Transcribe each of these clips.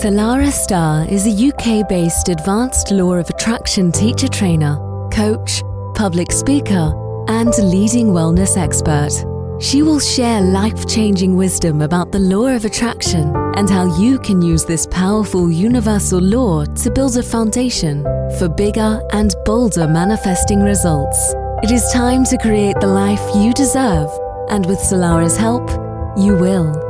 Salarah Starre is a UK based advanced law of attraction teacher trainer, coach, public speaker, and leading wellness expert. She will share life changing wisdom about the law of attraction and how you can use this powerful universal law to build a foundation for bigger and bolder manifesting results. It is time to create the life you deserve, and with Salarah's help, you will.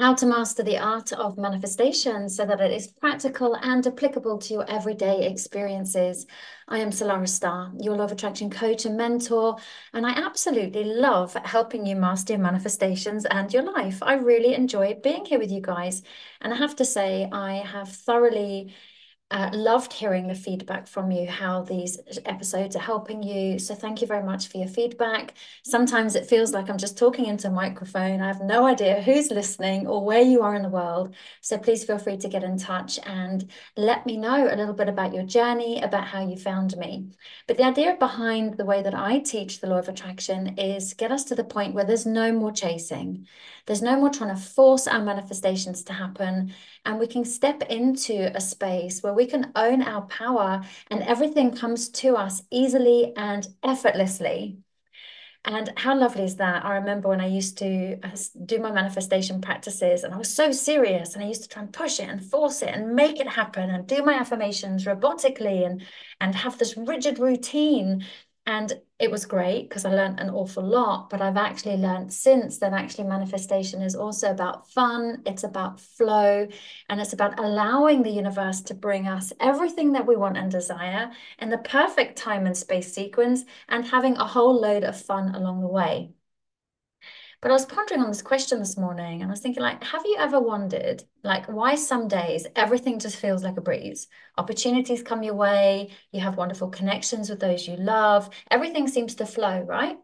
How to master the art of manifestation so that it is practical and applicable to your everyday experiences. I am Salarah Starre, your of attraction coach and mentor, and I absolutely love helping you master your manifestations and your life. I really enjoy being here with you guys. And I have to say, I have thoroughly uh, loved hearing the feedback from you, how these episodes are helping you. So, thank you very much for your feedback. Sometimes it feels like I'm just talking into a microphone. I have no idea who's listening or where you are in the world. So, please feel free to get in touch and let me know a little bit about your journey, about how you found me. But the idea behind the way that I teach the law of attraction is get us to the point where there's no more chasing, there's no more trying to force our manifestations to happen. And we can step into a space where we can own our power and everything comes to us easily and effortlessly. And how lovely is that? I remember when I used to uh, do my manifestation practices and I was so serious and I used to try and push it and force it and make it happen and do my affirmations robotically and and have this rigid routine and it was great because I learned an awful lot, but I've actually learned since that actually manifestation is also about fun, it's about flow, and it's about allowing the universe to bring us everything that we want and desire in the perfect time and space sequence and having a whole load of fun along the way. But I was pondering on this question this morning and I was thinking, like, have you ever wondered, like, why some days everything just feels like a breeze? Opportunities come your way, you have wonderful connections with those you love, everything seems to flow, right?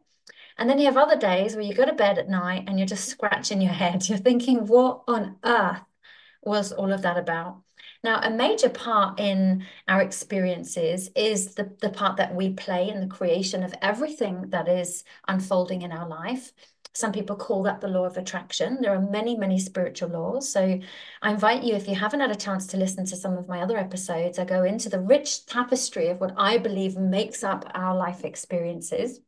And then you have other days where you go to bed at night and you're just scratching your head. You're thinking, what on earth was all of that about? Now, a major part in our experiences is the, the part that we play in the creation of everything that is unfolding in our life. Some people call that the law of attraction. There are many, many spiritual laws. So I invite you, if you haven't had a chance to listen to some of my other episodes, I go into the rich tapestry of what I believe makes up our life experiences.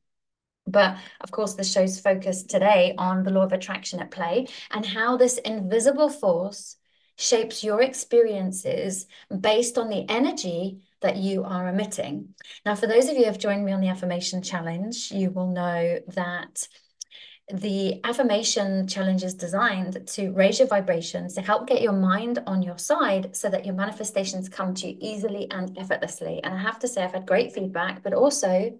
But of course, the show's focused today on the law of attraction at play and how this invisible force shapes your experiences based on the energy that you are emitting. Now, for those of you who have joined me on the affirmation challenge, you will know that the affirmation challenge is designed to raise your vibrations to help get your mind on your side so that your manifestations come to you easily and effortlessly. And I have to say, I've had great feedback, but also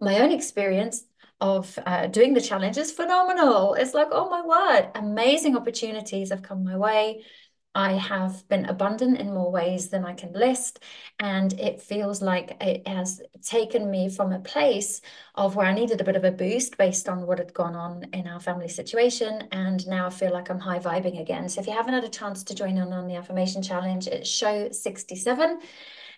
my own experience of uh, doing the challenge is phenomenal. It's like, oh my word, amazing opportunities have come my way. I have been abundant in more ways than I can list. And it feels like it has taken me from a place of where I needed a bit of a boost based on what had gone on in our family situation. And now I feel like I'm high vibing again. So if you haven't had a chance to join in on the affirmation challenge, it's show 67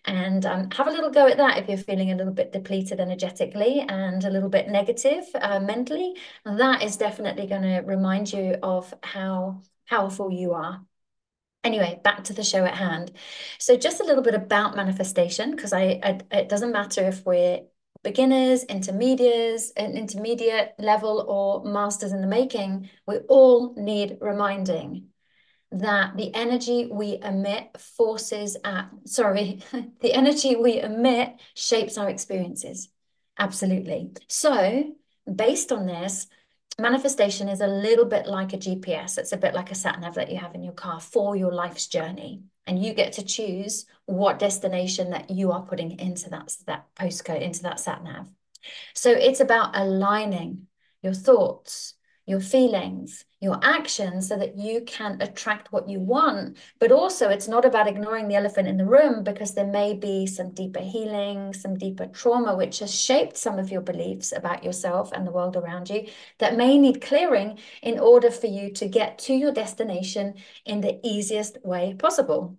and um, have a little go at that if you're feeling a little bit depleted energetically and a little bit negative uh, mentally. That is definitely going to remind you of how powerful you are Anyway, back to the show at hand. So just a little bit about manifestation, because I, I, it doesn't matter if we're beginners, intermediates, an intermediate level, or masters in the making, we all need reminding that the energy we emit forces at sorry, the energy we emit shapes our experiences. Absolutely. So based on this, manifestation is a little bit like a GPS. It's a bit like a sat nav that you have in your car for your life's journey. And you get to choose what destination that you are putting into that, that postcode, into that sat nav. So it's about aligning your thoughts, your feelings, your actions so that you can attract what you want. But also, it's not about ignoring the elephant in the room because there may be some deeper healing, some deeper trauma, which has shaped some of your beliefs about yourself and the world around you that may need clearing in order for you to get to your destination in the easiest way possible.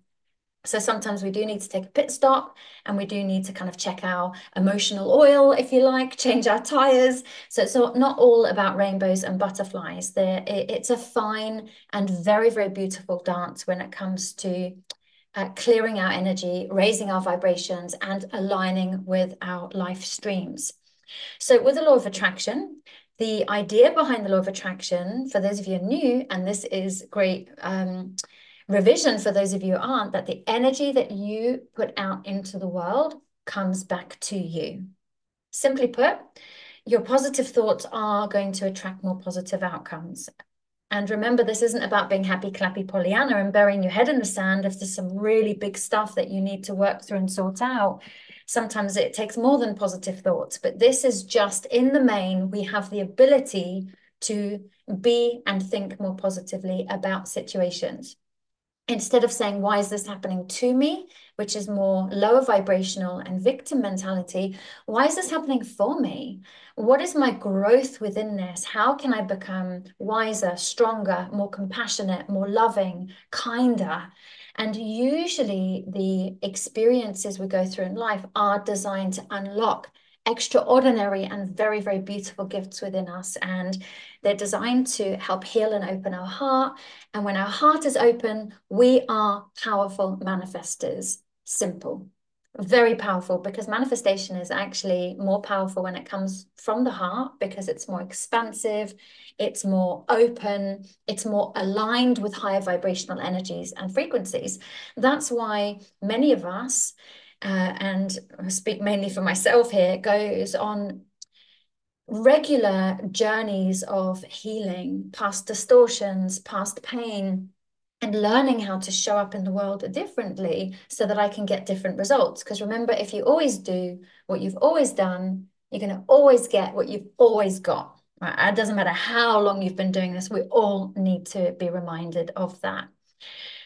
So sometimes we do need to take a pit stop and we do need to kind of check our emotional oil, if you like, change our tires. So it's not all about rainbows and butterflies. There, it's a fine and very, very beautiful dance when it comes to uh, clearing our energy, raising our vibrations, and aligning with our life streams. So with the law of attraction, the idea behind the law of attraction, for those of you new, and this is great um, revision for those of you who aren't, that the energy that you put out into the world comes back to you. Simply put, your positive thoughts are going to attract more positive outcomes. And remember, this isn't about being happy, clappy Pollyanna and burying your head in the sand if there's some really big stuff that you need to work through and sort out. Sometimes it takes more than positive thoughts, but this is just in the main, we have the ability to be and think more positively about situations instead of saying, why is this happening to me, which is more lower vibrational and victim mentality, why is this happening for me? What is my growth within this? How can I become wiser, stronger, more compassionate, more loving, kinder? And usually the experiences we go through in life are designed to unlock extraordinary and very, very beautiful gifts within us. And they're designed to help heal and open our heart. And when our heart is open, we are powerful manifestors. Simple. Very powerful because manifestation is actually more powerful when it comes from the heart because it's more expansive, it's more open, it's more aligned with higher vibrational energies and frequencies. That's why many of us uh, and I speak mainly for myself here, goes on regular journeys of healing, past distortions, past pain, and learning how to show up in the world differently so that I can get different results. Because remember, if you always do what you've always done, you're going to always get what you've always got. Right? It doesn't matter how long you've been doing this, we all need to be reminded of that.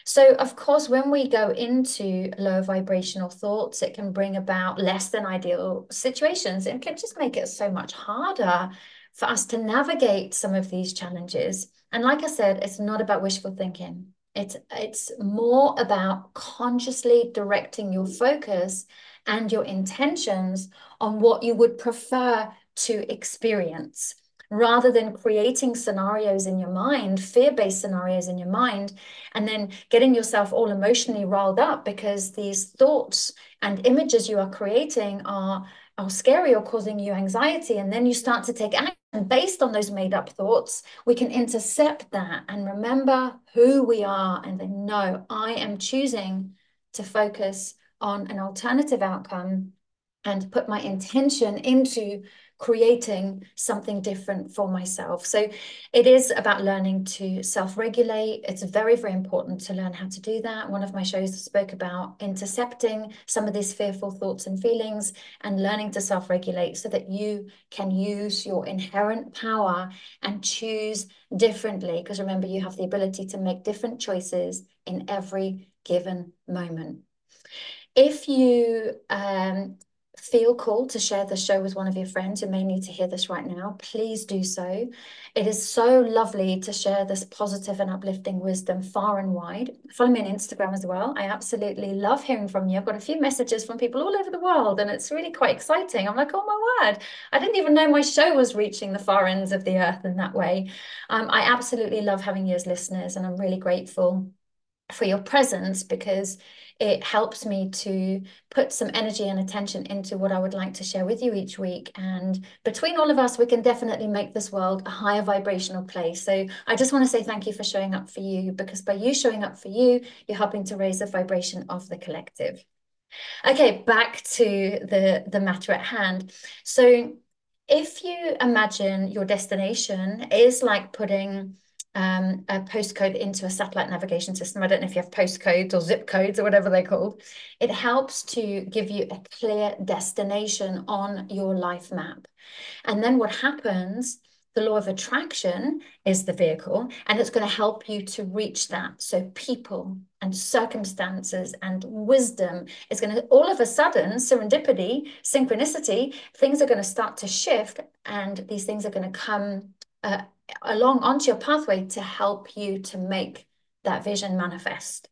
So, of course, when we go into low vibrational thoughts, it can bring about less than ideal situations and can just make it so much harder for us to navigate some of these challenges. And like I said, it's not about wishful thinking. It's it's more about consciously directing your focus and your intentions on what you would prefer to experience rather than creating scenarios in your mind, fear based scenarios in your mind, and then getting yourself all emotionally riled up because these thoughts and images you are creating are, are scary or causing you anxiety. And then you start to take action based on those made up thoughts. We can intercept that and remember who we are and then know I am choosing to focus on an alternative outcome and put my intention into creating something different for myself. So it is about learning to self-regulate. It's very, very important to learn how to do that. One of my shows spoke about intercepting some of these fearful thoughts and feelings and learning to self-regulate so that you can use your inherent power and choose differently. Because remember, you have the ability to make different choices in every given moment. If you um, feel called to share the show with one of your friends who may need to hear this right now, please do so. It is so lovely to share this positive and uplifting wisdom far and wide. Follow me on Instagram as well. I absolutely love hearing from you. I've got a few messages from people all over the world, and it's really quite exciting. I'm like, oh my word, I didn't even know my show was reaching the far ends of the earth in that way. Um, I absolutely love having you as listeners, and I'm really grateful for your presence because it helps me to put some energy and attention into what I would like to share with you each week. And between all of us, we can definitely make this world a higher vibrational place. So I just want to say thank you for showing up for you, because by you showing up for you, you're helping to raise the vibration of the collective. Okay, back to the, the matter at hand. So if you imagine your destination is like putting um, a postcode into a satellite navigation system. I don't know if you have postcodes or zip codes or whatever they're called. It helps to give you a clear destination on your life map. And then what happens, the law of attraction is the vehicle, and it's going to help you to reach that. So people and circumstances and wisdom is going to, all of a sudden, serendipity, synchronicity, things are going to start to shift, and these things are going to come uh, along onto your pathway to help you to make that vision manifest.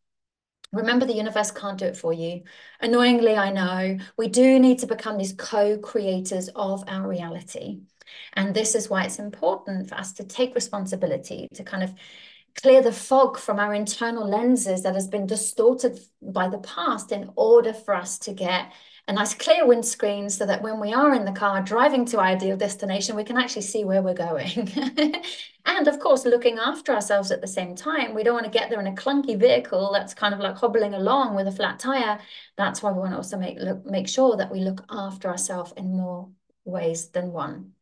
Remember, the universe can't do it for you. Annoyingly, I know we do need to become these co creators of our reality. And this is why it's important for us to take responsibility, to kind of clear the fog from our internal lenses that has been distorted by the past in order for us to get a nice clear windscreen so that when we are in the car driving to our ideal destination, we can actually see where we're going. and of course, looking after ourselves at the same time. We don't want to get there in a clunky vehicle that's kind of like hobbling along with a flat tire. That's why we want to also make look make sure that we look after ourselves in more ways than one.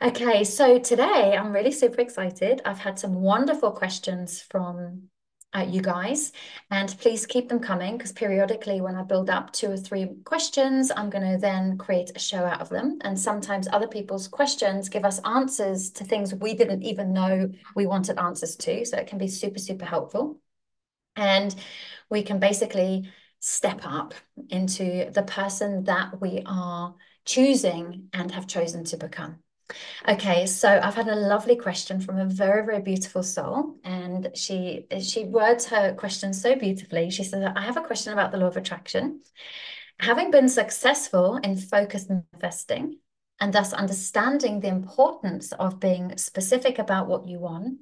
Okay, so today I'm really super excited. I've had some wonderful questions from uh, you guys. And please keep them coming because periodically when I build up two or three questions, I'm going to then create a show out of them. And sometimes other people's questions give us answers to things we didn't even know we wanted answers to. So it can be super, super helpful. And we can basically step up into the person that we are choosing and have chosen to become. Okay, so I've had a lovely question from a very, very beautiful soul, and she she words her question so beautifully. She says, "I have a question about the law of attraction. Having been successful in focused manifesting, and thus understanding the importance of being specific about what you want,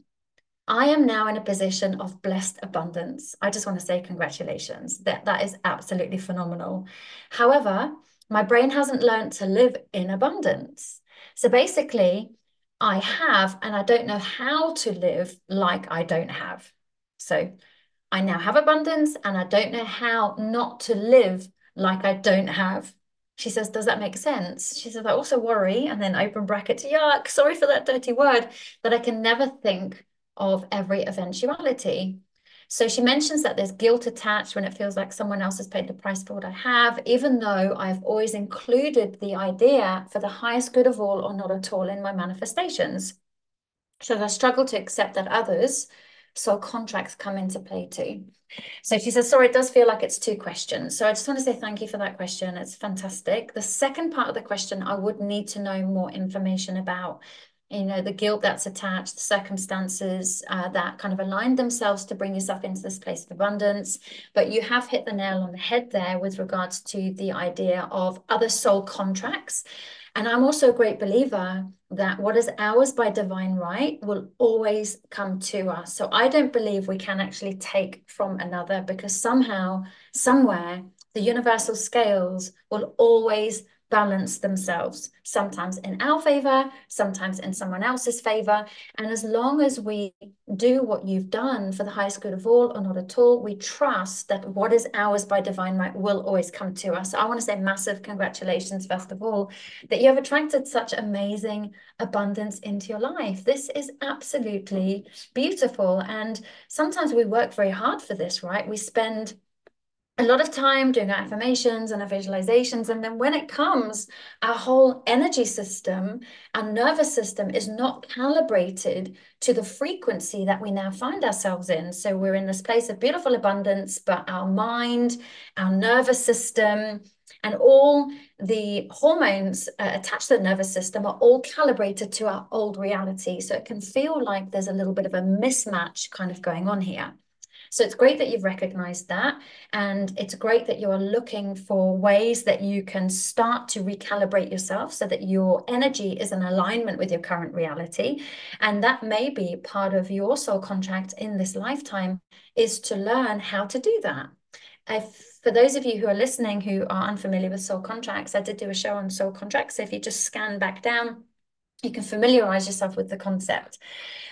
I am now in a position of blessed abundance. I just want to say congratulations. That that is absolutely phenomenal. However, my brain hasn't learned to live in abundance." So basically, I have, and I don't know how to live like I don't have. So I now have abundance, and I don't know how not to live like I don't have. She says, Does that make sense? She says, I also worry, and then open bracket, yuck, sorry for that dirty word, that I can never think of every eventuality. So she mentions that there's guilt attached when it feels like someone else has paid the price for what I have, even though I've always included the idea for the highest good of all or not at all in my manifestations. So I struggle to accept that others, so contracts come into play too. So she says, sorry, it does feel like it's two questions. So I just want to say thank you for that question. It's fantastic. The second part of the question, I would need to know more information about you know, the guilt that's attached, the circumstances uh, that kind of aligned themselves to bring yourself into this place of abundance. But you have hit the nail on the head there with regards to the idea of other soul contracts. And I'm also a great believer that what is ours by divine right will always come to us. So I don't believe we can actually take from another because somehow, somewhere, the universal scales will always balance themselves, sometimes in our favor, sometimes in someone else's favor. And as long as we do what you've done for the highest good of all or not at all, we trust that what is ours by divine right will always come to us. So I want to say massive congratulations, first of all, that you have attracted such amazing abundance into your life. This is absolutely beautiful. And sometimes we work very hard for this, right? We spend a lot of time doing our affirmations and our visualizations. And then when it comes, our whole energy system, our nervous system is not calibrated to the frequency that we now find ourselves in. So we're in this place of beautiful abundance, but our mind, our nervous system, and all the hormones uh, attached to the nervous system are all calibrated to our old reality. So it can feel like there's a little bit of a mismatch kind of going on here. So it's great that you've recognized that. And it's great that you're looking for ways that you can start to recalibrate yourself so that your energy is in alignment with your current reality. And that may be part of your soul contract in this lifetime is to learn how to do that. If for those of you who are listening who are unfamiliar with soul contracts, I did do a show on soul contracts. So if you just scan back down, you can familiarize yourself with the concept.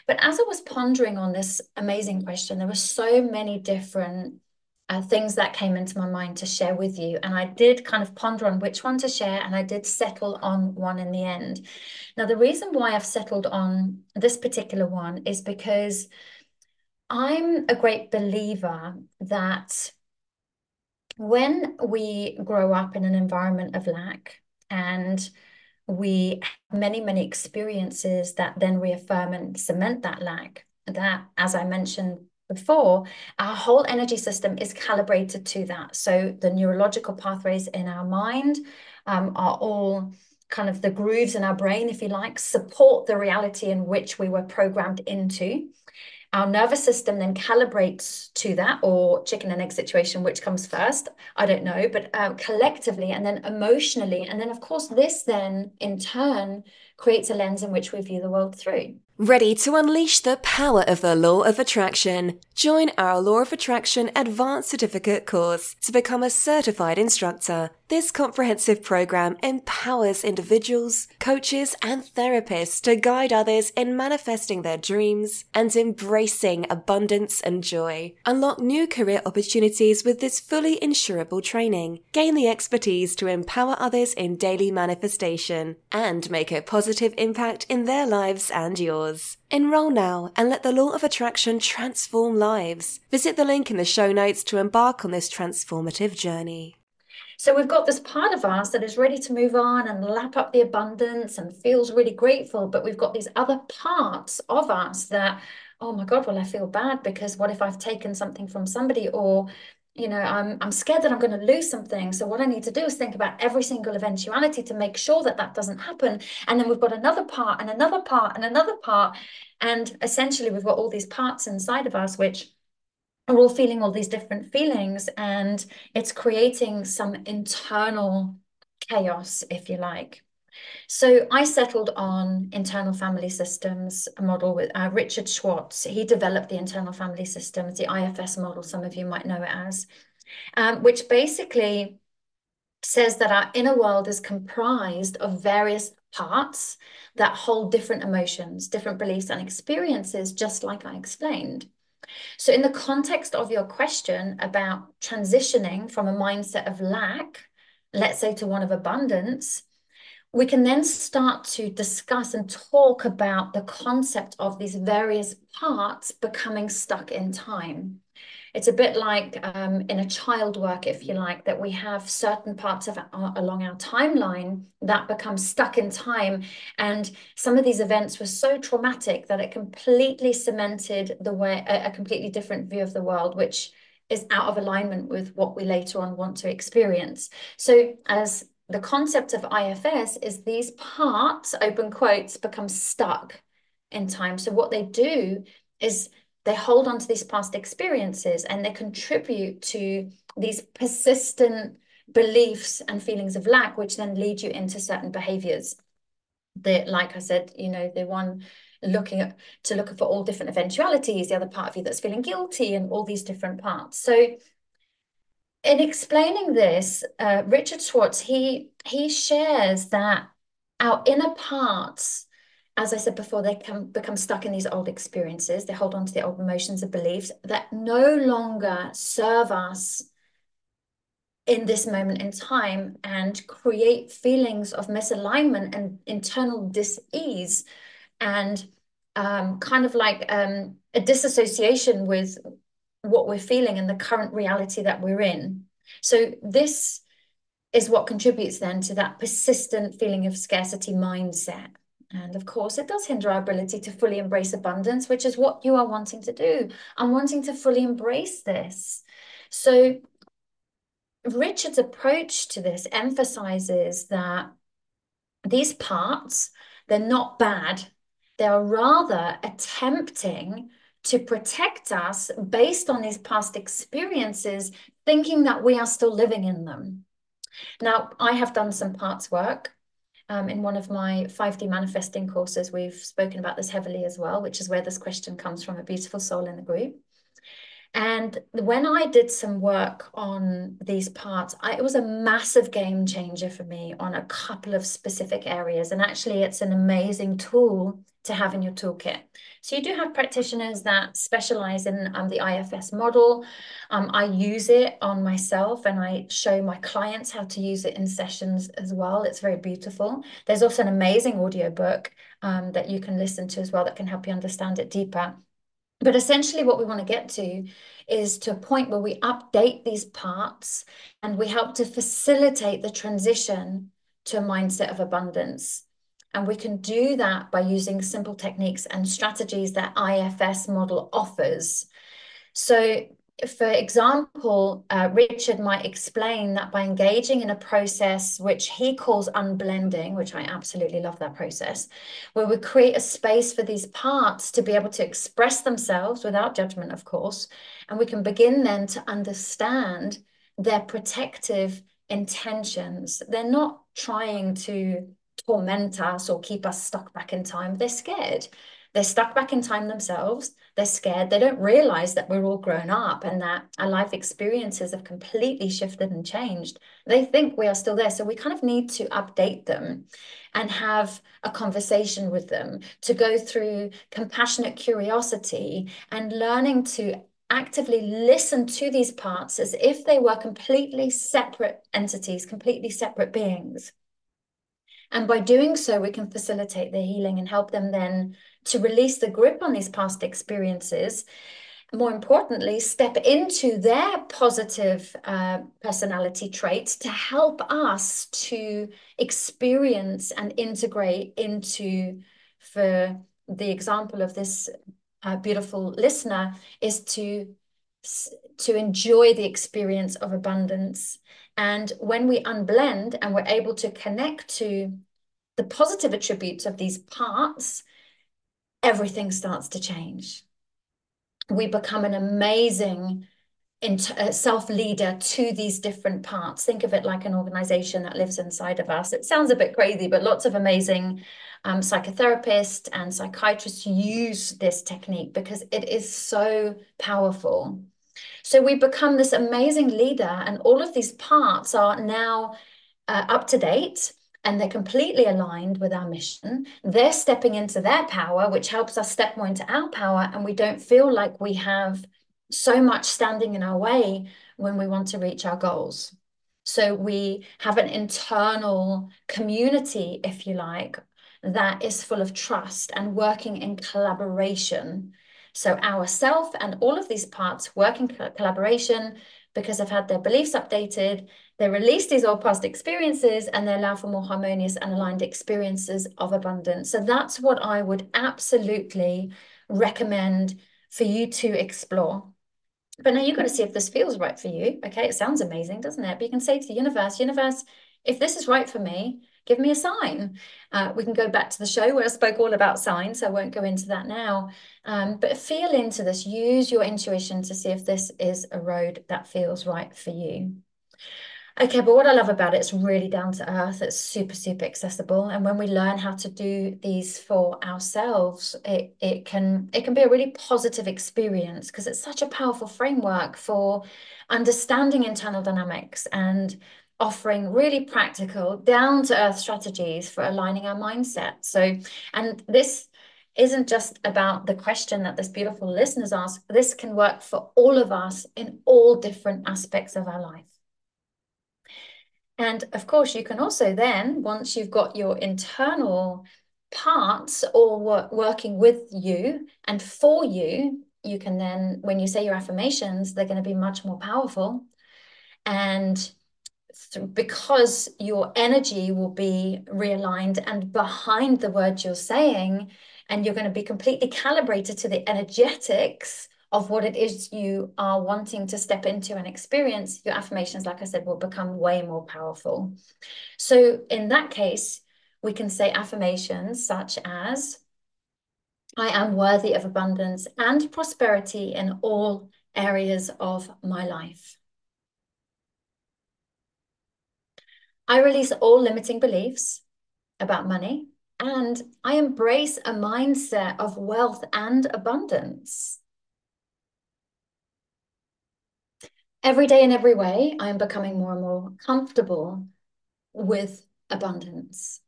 But as I was pondering on this amazing question, there were so many different uh, things that came into my mind to share with you. And I did kind of ponder on which one to share, and I did settle on one in the end. Now, the reason why I've settled on this particular one is because I'm a great believer that when we grow up in an environment of lack and we have many, many experiences that then reaffirm and cement that lack. That, as I mentioned before, our whole energy system is calibrated to that. So the neurological pathways in our mind um, are all kind of the grooves in our brain, if you like, support the reality in which we were programmed into. Our nervous system then calibrates to that, or chicken and egg situation, which comes first? I don't know, but uh, collectively and then emotionally. And then, of course, this then in turn creates a lens in which we view the world through. Ready to unleash the power of the Law of Attraction? Join our Law of Attraction Advanced Certificate course to become a certified instructor. This comprehensive program empowers individuals, coaches, and therapists to guide others in manifesting their dreams and embracing abundance and joy. Unlock new career opportunities with this fully insurable training. Gain the expertise to empower others in daily manifestation and make a positive impact in their lives and yours. Enroll now and let the law of attraction transform lives. Visit the link in the show notes to embark on this transformative journey. So we've got this part of us that is ready to move on and lap up the abundance and feels really grateful. But we've got these other parts of us that, oh my God, well, I feel bad because what if I've taken something from somebody or you know, I'm I'm scared that I'm going to lose something. So what I need to do is think about every single eventuality to make sure that that doesn't happen. And then we've got another part and another part and another part. And essentially, we've got all these parts inside of us which are all feeling all these different feelings and it's creating some internal chaos, if you like. So I settled on internal family systems a model with uh, Richard Schwartz. He developed the internal family systems, the IFS model, some of you might know it as, um, which basically says that our inner world is comprised of various parts that hold different emotions, different beliefs and experiences, just like I explained. So, in the context of your question about transitioning from a mindset of lack, let's say to one of abundance, we can then start to discuss and talk about the concept of these various parts becoming stuck in time. It's a bit like um, in a child work, if you like, that we have certain parts of our, along our timeline that become stuck in time. And some of these events were so traumatic that it completely cemented the way a, a completely different view of the world, which is out of alignment with what we later on want to experience. So as the concept of IFS is these parts, open quotes, become stuck in time. So what they do is they hold on to these past experiences and they contribute to these persistent beliefs and feelings of lack, which then lead you into certain behaviors. That, like I said, you know, the one looking at to look for all different eventualities, the other part of you that's feeling guilty, and all these different parts. So, in explaining this, uh, Richard Schwartz he he shares that our inner parts as I said before, they can become stuck in these old experiences. They hold on to the old emotions and beliefs that no longer serve us in this moment in time and create feelings of misalignment and internal dis-ease and um, kind of like um, a disassociation with what we're feeling and the current reality that we're in. So this is what contributes then to that persistent feeling of scarcity mindset. And of course, it does hinder our ability to fully embrace abundance, which is what you are wanting to do. I'm wanting to fully embrace this. So, Richard's approach to this emphasizes that these parts, they're not bad. They are rather attempting to protect us based on these past experiences, thinking that we are still living in them. Now, I have done some parts work um, in one of my 5D manifesting courses, we've spoken about this heavily as well, which is where this question comes from a beautiful soul in the group. And when I did some work on these parts, I, it was a massive game changer for me on a couple of specific areas. And actually, it's an amazing tool to have in your toolkit. So you do have practitioners that specialize in um, the IFS model. Um, I use it on myself and I show my clients how to use it in sessions as well. It's very beautiful. There's also an amazing audiobook um, that you can listen to as well that can help you understand it deeper. But essentially, what we want to get to is to a point where we update these parts and we help to facilitate the transition to a mindset of abundance. And we can do that by using simple techniques and strategies that IFS model offers. So for example, uh, Richard might explain that by engaging in a process which he calls unblending, which I absolutely love that process, where we create a space for these parts to be able to express themselves without judgment, of course, and we can begin then to understand their protective intentions. They're not trying to torment us or keep us stuck back in time. They're scared. They're stuck back in time themselves. They're scared. They don't realize that we're all grown up and that our life experiences have completely shifted and changed. They think we are still there. So we kind of need to update them and have a conversation with them to go through compassionate curiosity and learning to actively listen to these parts as if they were completely separate entities, completely separate beings. And by doing so, we can facilitate the healing and help them then to release the grip on these past experiences. More importantly, step into their positive uh, personality traits to help us to experience and integrate into, for the example of this uh, beautiful listener, is to to enjoy the experience of abundance. And when we unblend and we're able to connect to the positive attributes of these parts, everything starts to change. We become an amazing uh, self leader to these different parts. Think of it like an organization that lives inside of us. It sounds a bit crazy, but lots of amazing um, psychotherapists and psychiatrists use this technique because it is so powerful. So we become this amazing leader, and all of these parts are now uh, up to date and they're completely aligned with our mission. They're stepping into their power, which helps us step more into our power, and we don't feel like we have so much standing in our way when we want to reach our goals. So we have an internal community, if you like, that is full of trust and working in collaboration. So ourself and all of these parts work in collaboration because they've had their beliefs updated, they release these old past experiences and they allow for more harmonious and aligned experiences of abundance. So that's what I would absolutely recommend for you to explore. But now you've got to see if this feels right for you. Okay, it sounds amazing, doesn't it? But you can say to the universe, universe, if this is right for me, give me a sign. Uh, we can go back to the show where I spoke all about signs. So I won't go into that now. Um, but feel into this. Use your intuition to see if this is a road that feels right for you. Okay, but what I love about it, it's really down to earth. It's super, super accessible. And when we learn how to do these for ourselves, it it can it can be a really positive experience because it's such a powerful framework for understanding internal dynamics and offering really practical, down to earth strategies for aligning our mindset. So, and this isn't just about the question that this beautiful listeners ask. This can work for all of us in all different aspects of our life. And of course, you can also then, once you've got your internal parts all work, working with you and for you, you can then, when you say your affirmations, they're going to be much more powerful. And because your energy will be realigned and behind the words you're saying, and you're going to be completely calibrated to the energetics of what it is you are wanting to step into and experience, your affirmations, like I said, will become way more powerful. So in that case, we can say affirmations such as, I am worthy of abundance and prosperity in all areas of my life. I release all limiting beliefs about money and I embrace a mindset of wealth and abundance. Every day in every way, I am becoming more and more comfortable with abundance.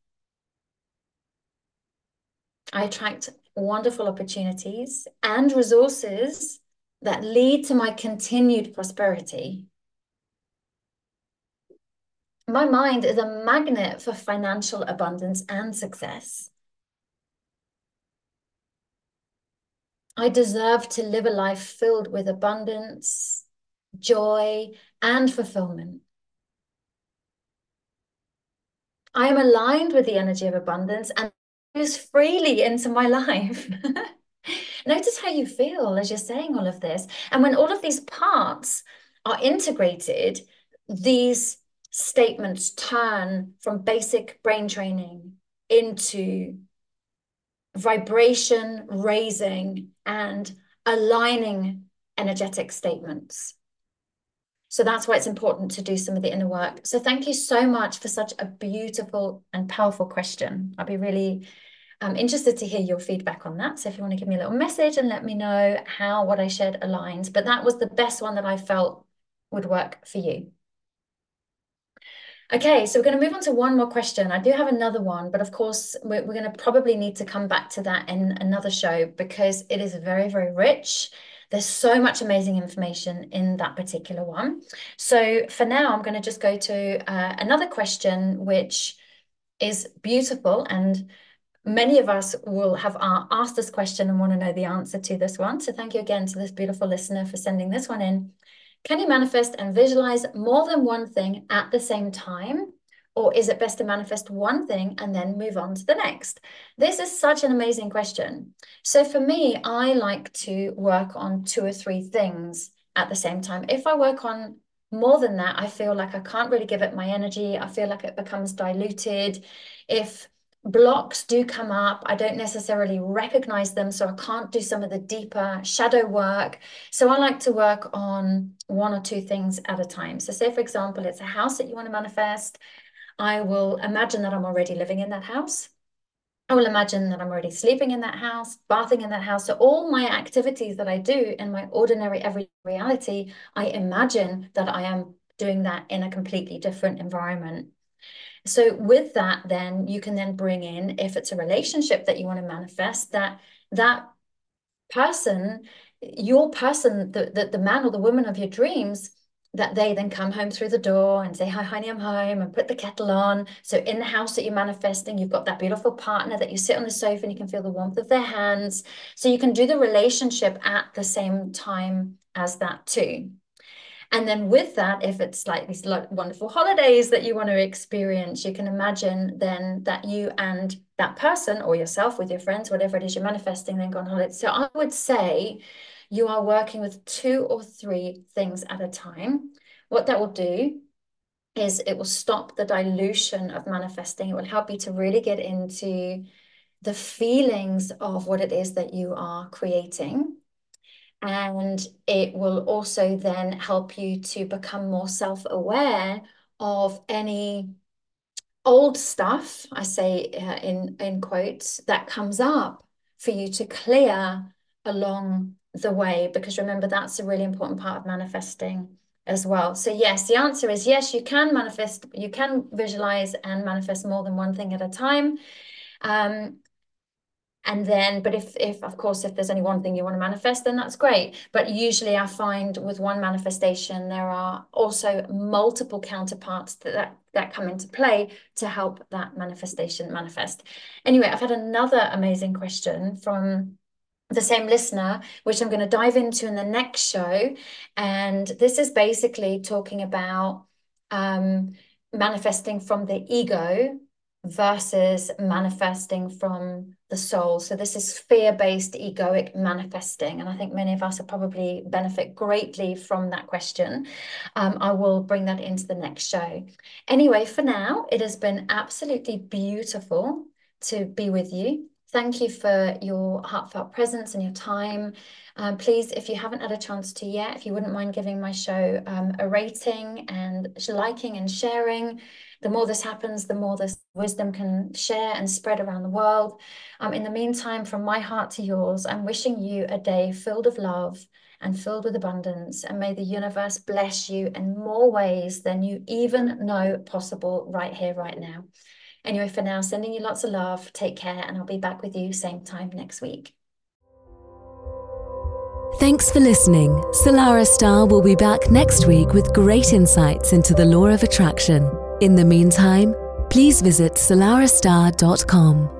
I attract wonderful opportunities and resources that lead to my continued prosperity. My mind is a magnet for financial abundance and success. I deserve to live a life filled with abundance, joy, and fulfillment. I am aligned with the energy of abundance and use freely into my life. Notice how you feel as you're saying all of this. And when all of these parts are integrated, these statements turn from basic brain training into vibration raising and aligning energetic statements. So that's why it's important to do some of the inner work. So thank you so much for such a beautiful and powerful question. I'd be really um, interested to hear your feedback on that. So if you want to give me a little message and let me know how what I shared aligns. But that was the best one that I felt would work for you. Okay, so we're going to move on to one more question. I do have another one, but of course, we're, we're going to probably need to come back to that in another show because it is very, very rich. There's so much amazing information in that particular one. So for now, I'm going to just go to uh, another question, which is beautiful. And many of us will have asked this question and want to know the answer to this one. So thank you again to this beautiful listener for sending this one in. Can you manifest and visualize more than one thing at the same time? Or is it best to manifest one thing and then move on to the next? This is such an amazing question. So for me, I like to work on two or three things at the same time. If I work on more than that, I feel like I can't really give it my energy. I feel like it becomes diluted. If blocks do come up. I don't necessarily recognize them, so I can't do some of the deeper shadow work. So I like to work on one or two things at a time. So, say for example, it's a house that you want to manifest. I will imagine that I'm already living in that house. I will imagine that I'm already sleeping in that house, bathing in that house. So all my activities that I do in my ordinary everyday reality, I imagine that I am doing that in a completely different environment. So with that, then you can then bring in, if it's a relationship that you want to manifest, that that person, your person, the, the, the man or the woman of your dreams, that they then come home through the door and say, Hi, honey, I'm home, and put the kettle on. So, in the house that you're manifesting, you've got that beautiful partner that you sit on the sofa and you can feel the warmth of their hands. So, you can do the relationship at the same time as that, too. And then with that, if it's like these wonderful holidays that you want to experience, you can imagine then that you and that person or yourself with your friends, whatever it is you're manifesting, then go on holiday. So I would say you are working with two or three things at a time. What that will do is it will stop the dilution of manifesting. It will help you to really get into the feelings of what it is that you are creating and it will also then help you to become more self-aware of any old stuff, I say uh, in, in quotes, that comes up for you to clear along the way. Because remember, that's a really important part of manifesting as well. So yes, the answer is yes, you can manifest, you can visualize and manifest more than one thing at a time. Um, and then but if if of course if there's only one thing you want to manifest then that's great but usually i find with one manifestation there are also multiple counterparts that that, that come into play to help that manifestation manifest anyway i've had another amazing question from the same listener, which I'm going to dive into in the next show. And this is basically talking about um, manifesting from the ego versus manifesting from the soul. So this is fear-based egoic manifesting. And I think many of us will probably benefit greatly from that question. Um, I will bring that into the next show. Anyway, for now, it has been absolutely beautiful to be with you. Thank you for your heartfelt presence and your time. Um, please, if you haven't had a chance to yet, if you wouldn't mind giving my show um, a rating and liking and sharing, the more this happens, the more this wisdom can share and spread around the world. Um, in the meantime, from my heart to yours, I'm wishing you a day filled of love and filled with abundance. And may the universe bless you in more ways than you even know possible right here, right now. Anyway, for now, sending you lots of love. Take care, and I'll be back with you same time next week. Thanks for listening. Salarah Starre will be back next week with great insights into the law of attraction. In the meantime, please visit salarahstarre.com.